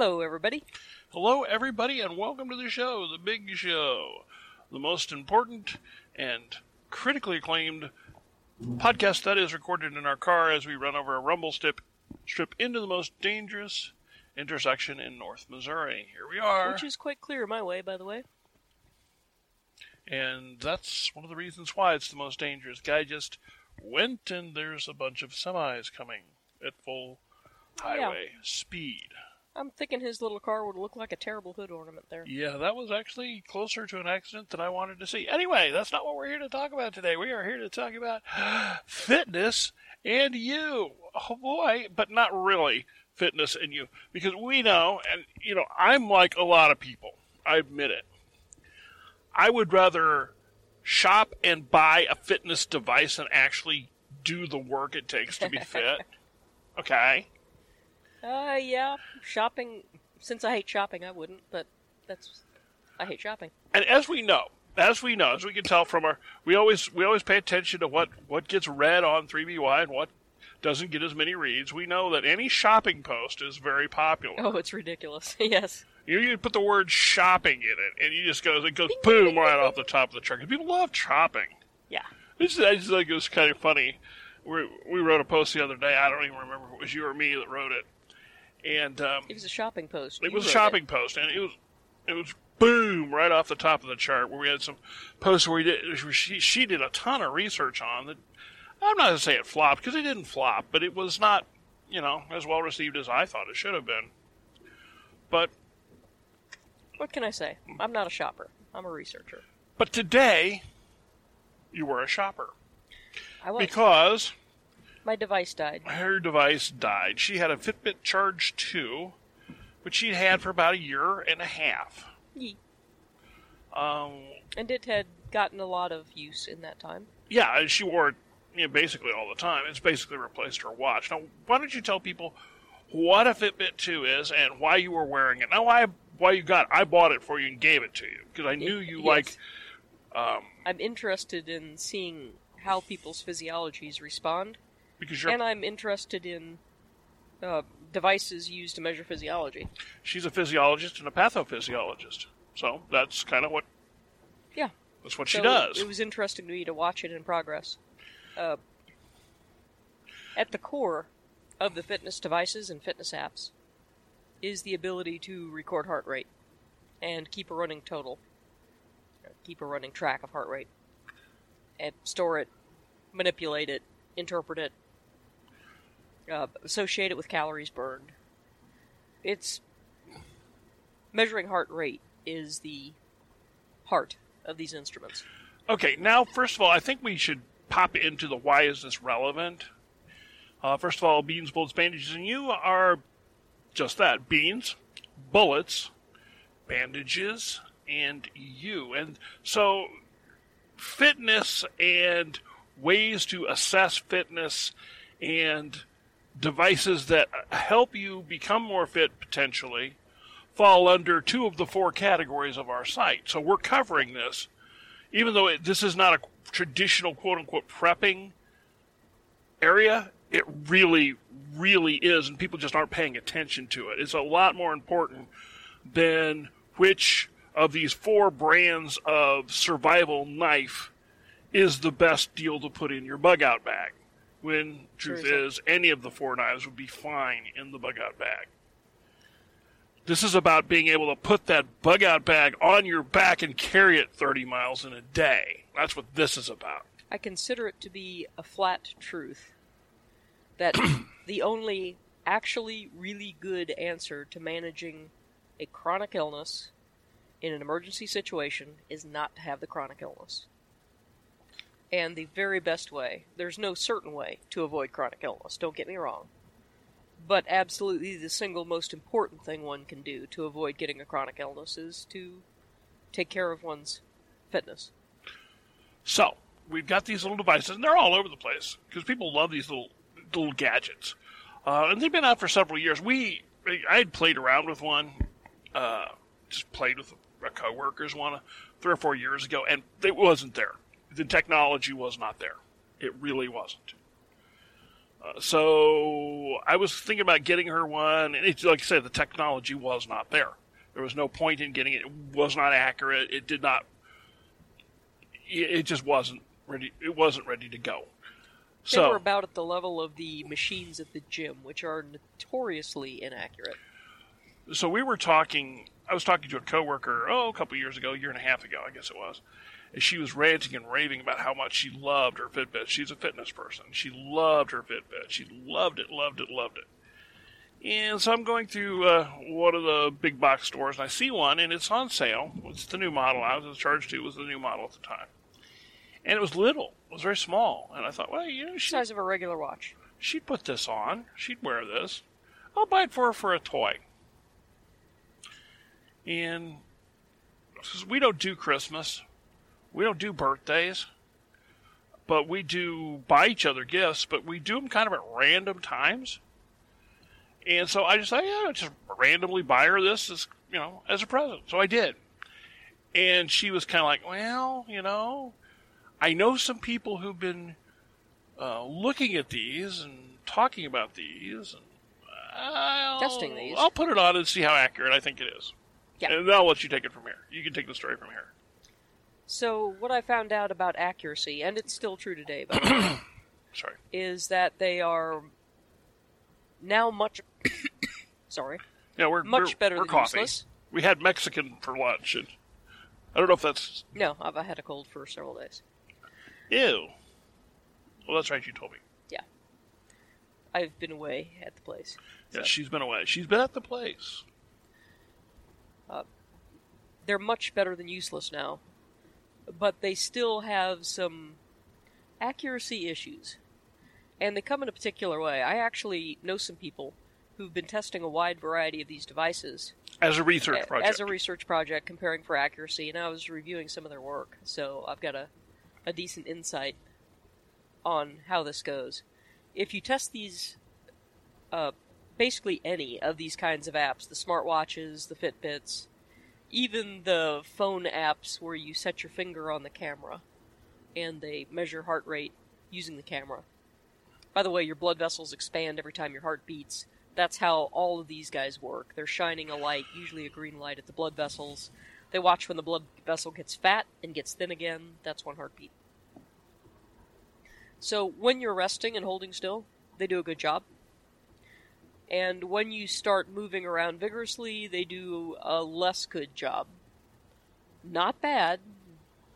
Hello, everybody. Hello, everybody, and welcome to the show, The Big Show, the most important and critically acclaimed podcast that is recorded in our car as we run over a rumble strip, strip into the most dangerous intersection in North Missouri. Here we are. Which is quite clear my way, by the way. And that's one of the reasons why it's the most dangerous. Guy just went, and there's a bunch of semis coming at full highway speed. I'm thinking his little car would look like a terrible hood ornament there. Yeah, that was actually closer to an accident than I wanted to see. Anyway, that's not what we're here to talk about today. We are here to talk about fitness and you. Oh boy, but not really fitness and you. Because we know, and you know, I'm like a lot of people. I admit it. I would rather shop and buy a fitness device and actually do the work it takes to be fit. Okay. Uh, yeah, shopping. Since I hate shopping, I wouldn't, but that's. I hate shopping. And as we know, as we know, as we can tell from our, we always we always pay attention to what what gets read on 3BY and what doesn't get as many reads. We know that any shopping post is very popular. Oh, it's ridiculous. yes. You, you put the word shopping in it, and you just goes it goes boom right off the top of the chart. People love shopping. Yeah. This is, I just think it was kind of funny. We we wrote a post the other day. I don't even remember if it was you or me that wrote it, and um, It was a shopping post. it You was a shopping post, and it was it was boom right off the top of the chart where we had some posts where we did where she she did a ton of research on that. I'm not gonna say it flopped because it didn't flop, but it was not you know as well received as I thought it should have been. But What can I say? I'm not a shopper. I'm a researcher. but today you were a shopper I was. because My device died. her device died. She had a Fitbit Charge 2, which she'd had for about a year and a half. Yee. Um, And it had gotten a lot of use in that time. yeah, and she wore it you know, basically all the time. It's basically replaced her watch. Now, why don't you tell people what a Fitbit 2 is and why you were wearing it? Now, why why you got it? I bought it for you and gave it to you because I knew you Yes. like. Um, I'm interested in seeing how people's physiologies respond, because you're and I'm interested in uh, devices used to measure physiology. she's a physiologist and a pathophysiologist, so that's kind of what Yeah. that's what she does. It was interesting to me to watch it in progress. Uh, at the core of the fitness devices and fitness apps is the ability to record heart rate and keep a running total, keep a running track of heart rate, and store it, manipulate it, interpret it, uh, associate it with calories burned. It's measuring heart rate is the heart of these instruments. Okay, now first of all, I think we should pop into the why is this relevant. Uh, first of all, beans, bullets, bandages, and you are just that: beans, bullets, bandages, and you. And so, fitness and ways to assess fitness and devices that help you become more fit potentially fall under two of the four categories of our site. So we're covering this even though it, this is not a traditional quote unquote prepping area, it really, really is, and people just aren't paying attention to it. It's a lot more important than which of these four brands of survival knife is the best deal to put in your bug out bag. When truth is, any of the four knives would be fine in the bug out bag. This is about being able to put that bug out bag on your back and carry it 30 miles in a day. That's what this is about. I consider it to be a flat truth that the only actually really good answer to managing a chronic illness in an emergency situation is not to have the chronic illness. And the very best way, there's no certain way to avoid chronic illness, don't get me wrong. But absolutely the single most important thing one can do to avoid getting a chronic illness is to take care of one's fitness. So, we've got these little devices, and they're all over the place because people love these little little gadgets. Uh, and they've been out for several years. We, I had played around with one, uh, just played with a coworker's one three or four years ago, and it wasn't there. The technology was not there. It really wasn't. Uh, so I was thinking about getting her one, and it's like I said, the technology was not there. There was no point in getting it. It was not accurate. It did not. It it just wasn't ready. It wasn't ready to go. They So were about at the level of the machines at the gym, which are notoriously inaccurate. so we were talking. I was talking to a coworker, oh, a couple years ago, a year and a half ago, I guess it was. And she was ranting and raving about how much she loved her Fitbit. She's a fitness person. She loved her Fitbit. She loved it, loved it, loved it. And so I'm going through uh, one of the big box stores, and I see one, and it's on sale. It's the new model. I was charged to it was the new model at the time, and it was little. It was very small. And I thought, well, you know, she, Size of a regular watch. she'd put this on. She'd wear this. I'll buy it for her for a toy. And since we don't do Christmas, we don't do birthdays, but we do buy each other gifts, but we do them kind of at random times. And so I just thought, yeah, just randomly buy her this as you know as a present. So I did. And she was kind of like, well, you know, I know some people who've been uh, looking at these and talking about these and I'll, Testing these. I'll put it on and see how accurate I think it is. Yeah. And I'll let you take it from here. You can take the story from here. So what I found out about accuracy, and it's still true today, but Sorry. is that they are now much sorry Yeah, we're much we're, better we're than coffee. useless. We had Mexican for lunch, and I don't know if that's No, I've I had a cold for several days. ew. Well, that's right. You told me. Yeah, I've been away at the place. Yeah, So, she's been away. She's been at the place. Uh, they're much better than useless now, but they still have some accuracy issues, and they come in a particular way. I actually know some people who've been testing a wide variety of these devices As a research project. as a research project comparing for accuracy, and I was reviewing some of their work, so I've got a, a decent insight on how this goes. If you test these, uh, basically any of these kinds of apps, the smartwatches, the Fitbits, even the phone apps where you set your finger on the camera and they measure heart rate using the camera. By the way, your blood vessels expand every time your heart beats. That's how all of these guys work. They're shining a light, usually a green light, at the blood vessels. They watch when the blood vessel gets fat and gets thin again. That's one heartbeat. So when you're resting and holding still, they do a good job. And when you start moving around vigorously, they do a less good job. Not bad,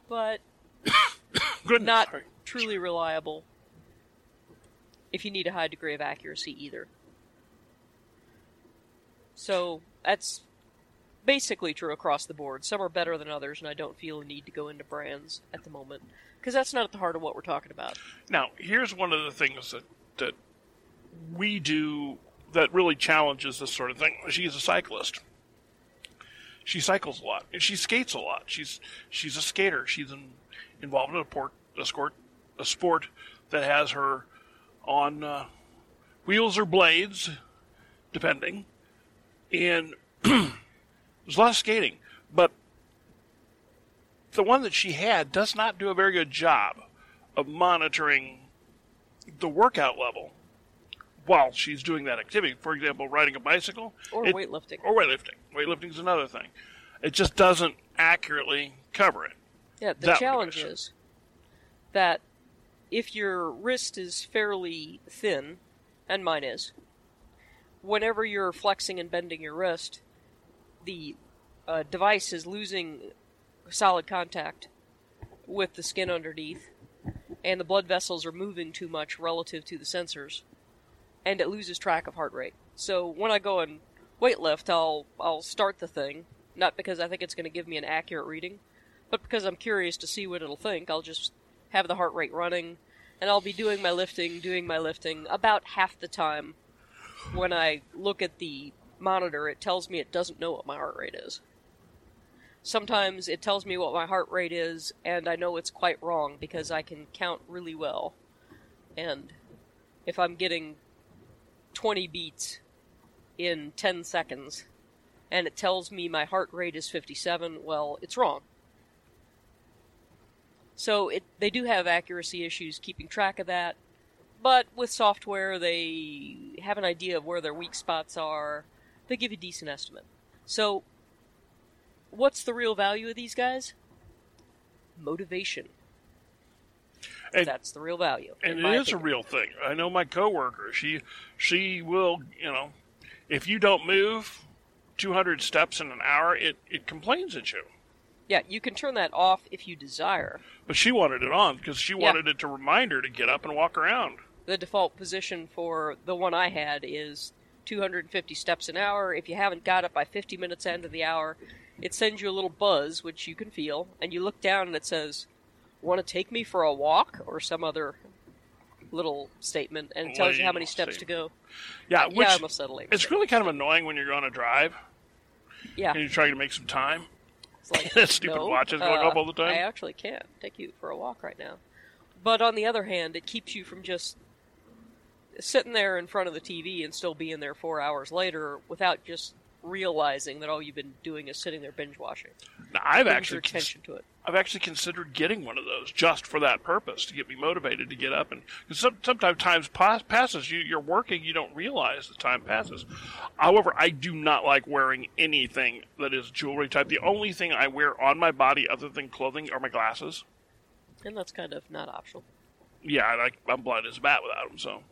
but Good. not Sorry. truly reliable if you need a high degree of accuracy either. So that's basically true across the board. Some are better than others, and I don't feel a need to go into brands at the moment because that's not at the heart of what we're talking about. Now, here's one of the things that that we do that really challenges this sort of thing. She's a cyclist. She cycles a lot, she skates a lot. She's she's a skater. She's in, involved in a port a sport a sport that has her on uh, wheels or blades, depending. And there's a lot of skating, but the one that she had does not do a very good job of monitoring the workout level while she's doing that activity. For example, riding a bicycle Or it- weightlifting. Or weightlifting. Weightlifting is another thing. It just doesn't accurately cover it. Yeah, the That challenge nice. is that if your wrist is fairly thin, and mine is, whenever you're flexing and bending your wrist, the uh, device is losing solid contact with the skin underneath, and the blood vessels are moving too much relative to the sensors, and it loses track of heart rate. So when I go and weightlift, I'll I'll start the thing, not because I think it's going to give me an accurate reading, but because I'm curious to see what it'll think, I'll just have the heart rate running, and I'll be doing my lifting, doing my lifting about half the time. When I look at the monitor, it tells me it doesn't know what my heart rate is. Sometimes it tells me what my heart rate is, and I know it's quite wrong because I can count really well. And if I'm getting 20 beats in 10 seconds, and it tells me my heart rate is 57, well, it's wrong. So it they do have accuracy issues keeping track of that, but with software, they have an idea of where their weak spots are. They give you a decent estimate. So, what's the real value of these guys? Motivation. And- That's the real value. and it is is a real thing. I know my coworker. She she will, you know, if you don't move 200 steps in an hour, it it complains at you. Yeah, you can turn that off if you desire. But she wanted it on because she Yeah. wanted it to remind her to get up and walk around. The default position for the one I had is 250 steps an hour. If you haven't got it by 50 minutes end of the hour, it sends you a little buzz, which you can feel, and you look down and it says, "Want to take me for a walk?" or some other little statement, and it tells you how many steps to go. Yeah, which yeah, I must settle it's really kind of annoying when you're on a drive Yeah, and you're trying to make some time. It's like, That stupid no, watch is going uh, up all the time. I actually can't take you for a walk right now. But on the other hand, it keeps you from just sitting there in front of the TV and still being there four hours later without just realizing that all you've been doing is sitting there binge watching. Now, I've actually attention to it. I've actually considered getting one of those just for that purpose to get me motivated to get up and because some, sometimes time pass, passes you you're working you don't realize the time passes. However, I do not like wearing anything that is jewelry type. The only thing I wear on my body other than clothing are my glasses. And that's kind of not optional. Yeah, I, I'm blind as a bat without them. So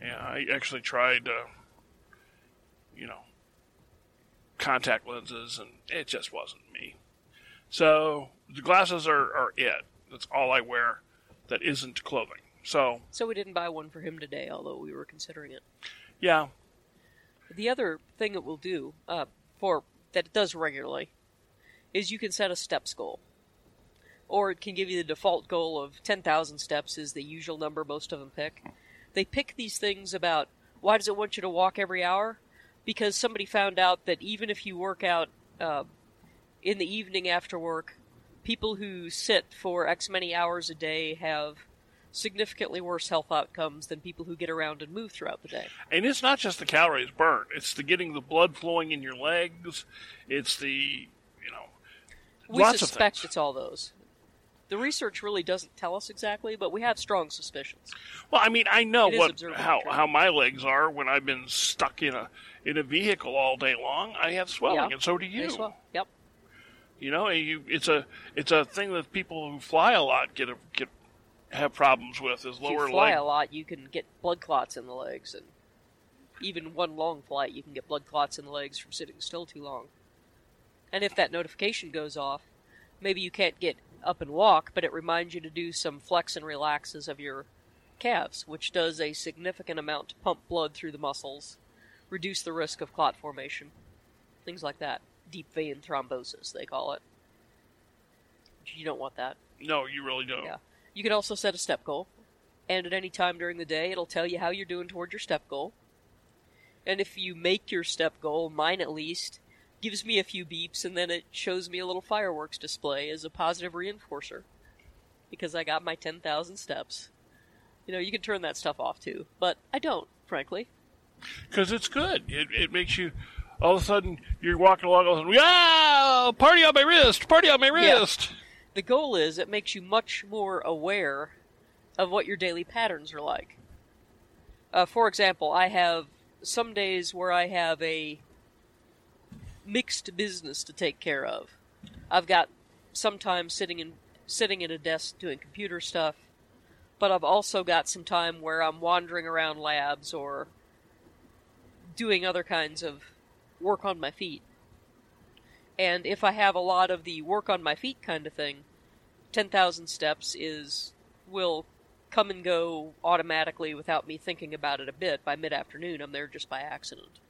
yeah, I actually tried, uh, you know, contact lenses, and it just wasn't. So the glasses are, are it. That's all I wear. That isn't clothing. So So we didn't buy one for him today, although we were considering it. yeah, The other thing it will do, uh, for that it does regularly, is you can set a steps goal, or it can give you the default goal of ten thousand steps is the usual number most of them pick. They pick these things about why does it want you to walk every hour? Because somebody found out that even if you work out uh, in the evening after work, people who sit for X many hours a day have significantly worse health outcomes than people who get around and move throughout the day. and it's not just the calories burned. It's the getting the blood flowing in your legs. It's the you know We lots of suspect things. it's all those. The research really doesn't tell us exactly, but we have strong suspicions. Well, I mean, I know It what how how my legs are when I've been stuck in a in a vehicle all day long. I have swelling, Yeah. and so do you. Yep. You know, you, it's a it's a thing that people who fly a lot get a, get have problems with is If lower you fly leg. a lot, you can get blood clots in the legs, and even one long flight, you can get blood clots in the legs from sitting still too long. And if that notification goes off, maybe you can't get up and walk, but it reminds you to do some flex and relaxes of your calves, which does a significant amount to pump blood through the muscles, reduce the risk of clot formation, things like that. Deep vein thrombosis, they call it. You don't want that. No, you really don't. Yeah. You can also set a step goal, and at any time during the day, it'll tell you how you're doing toward your step goal. And if you make your step goal, mine at least, gives me a few beeps, and then it shows me a little fireworks display as a positive reinforcer because I got my 10,000 steps. You know, you can turn that stuff off too, but I don't, frankly. because it's good. It it makes you all of a sudden you're walking along, all of a sudden, yeah, party on my wrist, party on my wrist. Yeah. The goal is it makes you much more aware of what your daily patterns are like. Uh, for example, I have some days where I have a mixed business to take care of. I've got sometimes sitting in sitting at a desk doing computer stuff, but I've also got some time where I'm wandering around labs or doing other kinds of work on my feet. And if I have a lot of the work on my feet kind of thing, 10,000 steps is will come and go automatically without me thinking about it a bit. By mid afternoon, I'm there just by accident.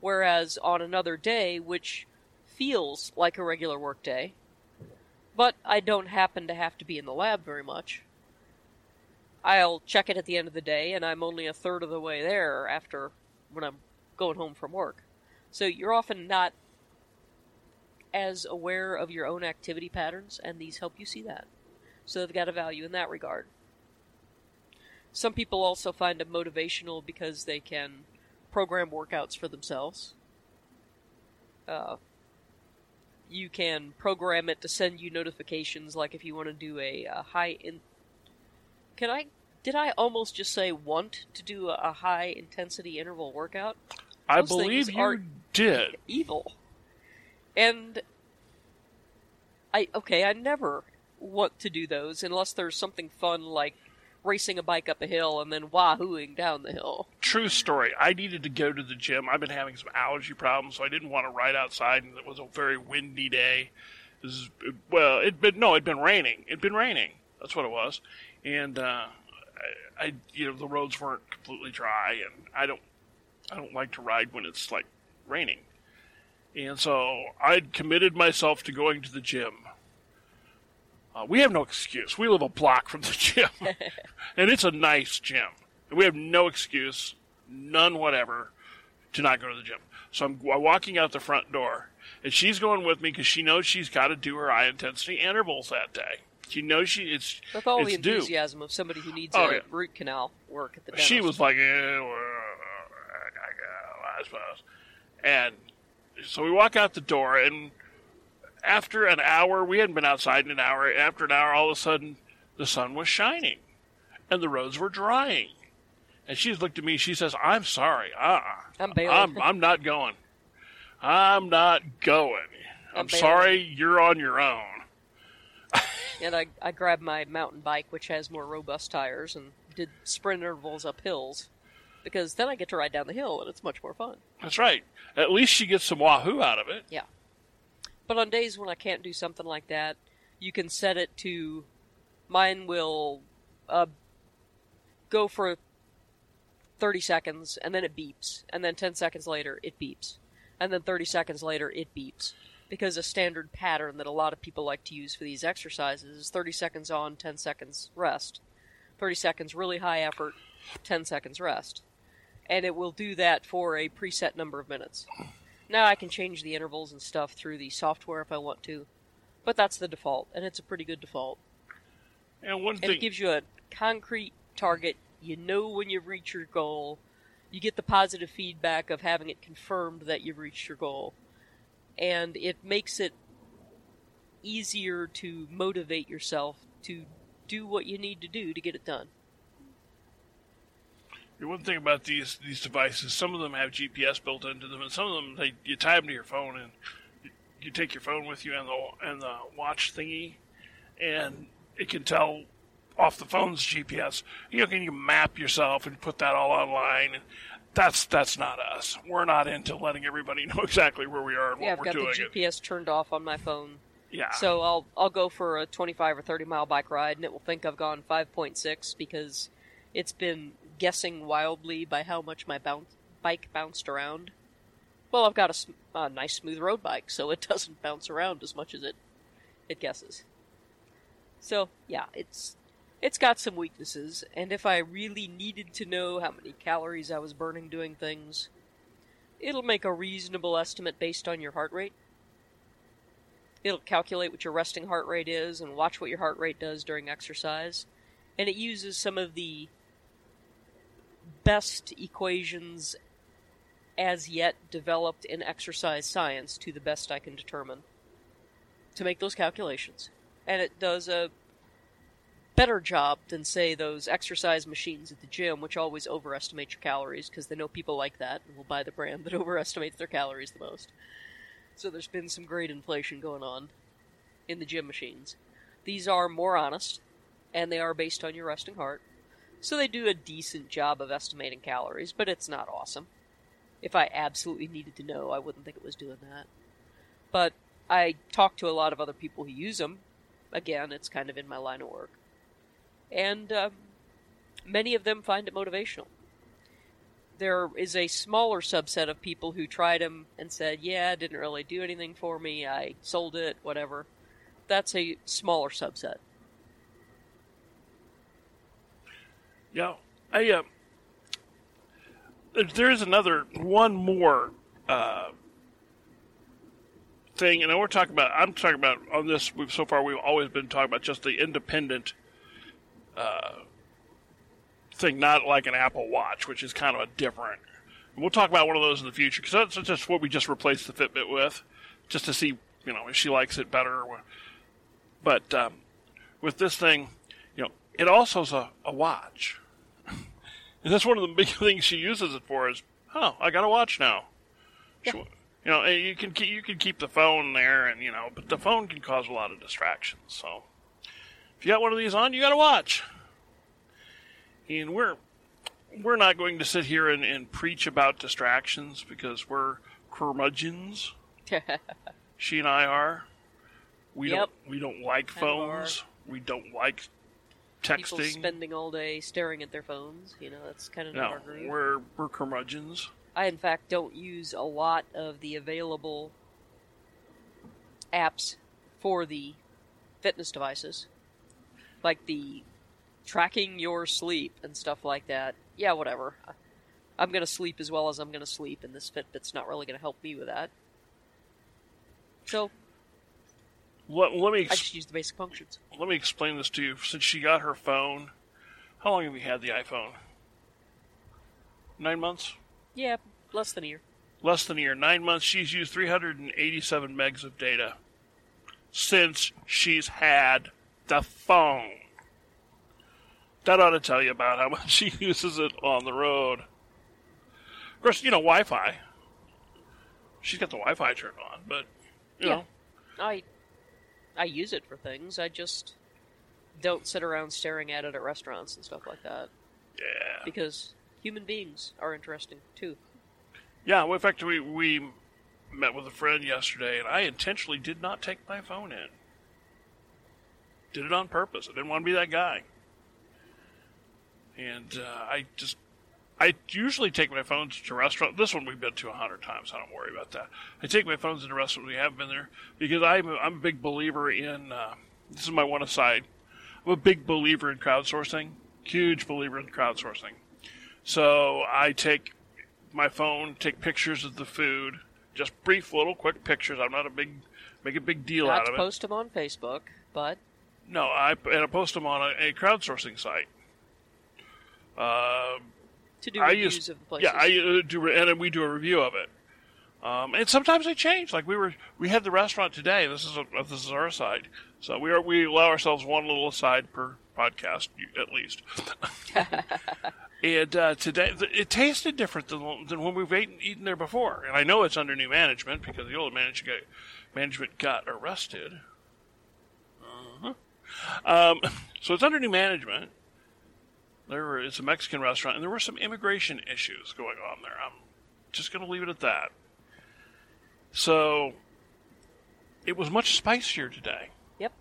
Whereas on another day, which feels like a regular work day, but I don't happen to have to be in the lab very much, I'll check it at the end of the day, and I'm only a third of the way there after when I'm going home from work. So you're often not as aware of your own activity patterns, and these help you see that. So they've got a value in that regard. Some people also find them motivational because they can program workouts for themselves. Uh, you can program it to send you notifications, like if you want to do a, uh high in. Can I did I almost just say want to do a high intensity interval workout? I Those believe you did. evil. And I okay, I never want to do those unless there's something fun like racing a bike up a hill and then wahooing down the hill. True story. I needed to go to the gym. I've been having some allergy problems, so I didn't want to ride outside, and it was a very windy day. Is, well, it'd been no, it'd been raining. It'd been raining. That's what it was, and uh, I, I, you know, the roads weren't completely dry, and I don't, I don't like to ride when it's like raining, and so I'd committed myself to going to the gym. Uh, we have no excuse. We live a block from the gym, and it's a nice gym. We have no excuse, none whatever, to not go to the gym. So I'm walking out the front door, and she's going with me because she knows she's got to do her high intensity intervals that day. She knows she it's With all the it's due. enthusiasm of somebody who needs Oh, a yeah. root canal work at the dentist. She was like, eh, well, I go, I suppose. And so we walk out the door, and after an hour, we hadn't been outside in an hour. After an hour, all of a sudden, the sun was shining, and the roads were drying. And she's looked at me. She says, "I'm sorry. Uh, I'm. I'm I'm not going. I'm not going. I'm, I'm sorry. You're on your own." and I, I grabbed my mountain bike, which has more robust tires, and did sprint intervals up hills. Because then I get to ride down the hill, and it's much more fun. That's right. At least she gets some wahoo out of it. Yeah. But on days when I can't do something like that, you can set it to. Mine will uh, go for 30 seconds, and then it beeps. And then 10 seconds later, it beeps. And then 30 seconds later, it beeps. Because a standard pattern that a lot of people like to use for these exercises is 30 seconds on, 10 seconds rest. 30 seconds really high effort, 10 seconds rest. And it will do that for a preset number of minutes. Now I can change the intervals and stuff through the software if I want to, but that's the default, and it's a pretty good default. And one And thing, it gives you a concrete target. You know when you've reached your goal. You get the positive feedback of having it confirmed that you've reached your goal. And it makes it easier to motivate yourself to do what you need to do to get it done. One thing about these these devices, some of them have GPS built into them, and some of them they you tie them to your phone, and you, you take your phone with you and the and the watch thingy, and it can tell off the phone's GPS. You know, can you map yourself and put that all online? And that's that's not us. We're not into letting everybody know exactly where we are and Yeah, what I've we're got the GPS turned off on my phone. yeah, So I'll I'll go for a 25 or 30 mile bike ride, and it will think I've gone 5.6 because it's been guessing wildly by how much my bounce, bike bounced around. Well, I've got a, nice smooth road bike, so it doesn't bounce around as much as it it guesses. So yeah, it's it's got some weaknesses, and if I really needed to know how many calories I was burning doing things, it'll make a reasonable estimate based on your heart rate it'll calculate what your resting heart rate is and watch what your heart rate does during exercise. And it uses some of the best equations as yet developed in exercise science to the best I can determine to make those calculations. And it does a better job than, say, those exercise machines at the gym, which always overestimate your calories because they know people like that and will buy the brand that overestimates their calories the most. So there's been some great inflation going on in the gym machines. These are more honest, and they are based on your resting heart. So they do a decent job of estimating calories, but it's not awesome. If I absolutely needed to know, I wouldn't think it was doing that. But I talk to a lot of other people who use them. Again, it's kind of in my line of work. And um, many of them find it motivational there is a smaller subset of people who tried them and said, "Yeah, it didn't really do anything for me. I sold it, whatever." That's a smaller subset. Yeah, I uh, there's another one more uh, thing, and we're talking about. I'm talking about on this. We've so far we've always been talking about just the independent uh, thing, not like an Apple Watch, which is kind of a different. We'll talk about one of those in the future because that's just what we just replaced the Fitbit with, just to see you know if she likes it better. But um, with this thing, you know, it also is a, a watch. And that's one of the big things she uses it for is, oh, I got a watch now. Yeah. She- you know, you can keep, you can keep the phone there, and you know, but the phone can cause a lot of distractions. So, if you got one of these on, you got to watch. And we're we're not going to sit here and, and preach about distractions because we're curmudgeons. She and I are. We Yep. don't we don't like Kind of are. phones. We don't like People texting. spending all day staring at their phones. You know, that's kind of not no, our we're we're curmudgeons. I, in fact, don't use a lot of the available apps for the fitness devices, like the tracking your sleep and stuff like that. Yeah, whatever. I'm going to sleep as well as I'm going to sleep, and this Fitbit's not really going to help me with that. So Let, let me I just use the basic functions. let me explain this to you. Since she got her phone, how long have you had the iPhone? Nine months. Yeah, less than a year. Less than a year. Nine months. She's used 387 megs of data since she's had the phone. That ought to tell you about how much she uses it on the road. Of course, you know Wi-Fi. She's got the Wi-Fi turned on, but you Yeah. know, I I use it for things. I just don't sit around staring at it at restaurants and stuff like that yeah, because human beings are interesting too. yeah. Well, in fact, we we met with a friend yesterday, and I intentionally did not take my phone in. Did it on purpose. I didn't want to be that guy. And uh, I just, I usually take my phones to restaurants. This one we've been to a hundred times. I don't worry about that. I take my phones to restaurants we have been there because I'm a, I'm a big believer in. Uh, this is my one aside. I'm a big believer in crowdsourcing. Huge believer in crowdsourcing. So I take my phone, take pictures of the food, just brief little quick pictures. I'm not a big make a big deal Not out of it. post them on Facebook, but No, I and I post them on a, a crowdsourcing site. Uh, to do I reviews use of the places. yeah, I uh, do, and then we do a review of it. Um, and sometimes they change. Like we were, we had the restaurant today. This is a, this is our side. So we are we allow ourselves one little aside per podcast at least. and uh, today it tasted different than than when we've eaten, eaten there before. And I know it's under new management because the old management got, management got arrested. Uh-huh. Um, so it's under new management. There were, it's a Mexican restaurant, and there were some immigration issues going on there. I'm just going to leave it at that. So it was much spicier today. Yep,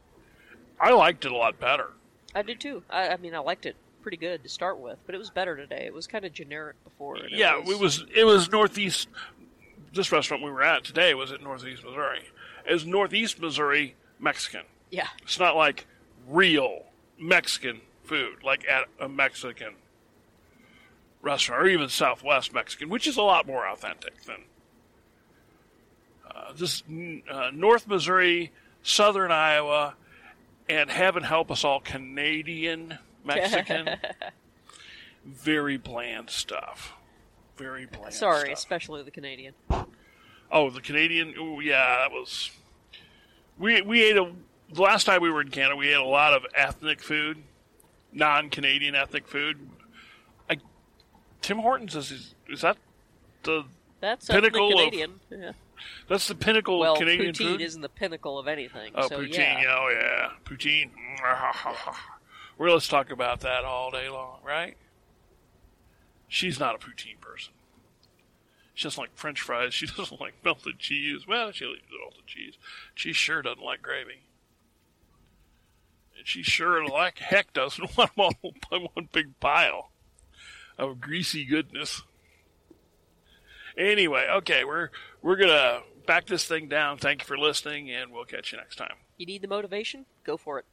I liked it a lot better. I did too. I, I mean, I liked it pretty good to start with, but it was better today. It was kind of generic before. yeah, it was it was northeast. This restaurant we were at today was at Northeast Missouri. It was Northeast Missouri Mexican. Yeah, It's not like real Mexican food, like at a Mexican restaurant, or even Southwest Mexican, which is a lot more authentic than uh, this uh, North Missouri, Southern Iowa, and heaven help us all, Canadian Mexican. Very bland stuff. Very bland. sorry, stuff. especially the Canadian. Oh, the Canadian. Oh, yeah, that was. We we ate a. The last time we were in Canada, we ate a lot of ethnic food, non-Canadian ethnic food. I, Tim Hortons is is, that the That's Pinnacle ethnic of Canadian. yeah. that's the pinnacle Well, of Canadian poutine food? isn't the pinnacle of anything. oh, so poutine. yeah. Oh yeah, poutine. We're let's talk about that all day long, right? She's not a poutine person. She doesn't like French fries. She doesn't like melted cheese. Well, she likes melted cheese. She sure doesn't like gravy. She sure like heck doesn't want them all in one big pile of greasy goodness. Anyway, okay, we're we're gonna back this thing down. Thank you for listening, and we'll catch you next time. You need the motivation? Go for it.